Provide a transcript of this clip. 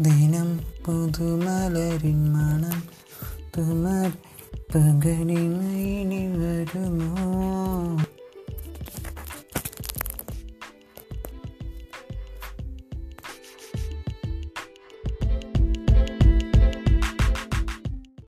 ദിനം പുതുമലരിൻ മണം തുമർ പകലിനി വരുമോ?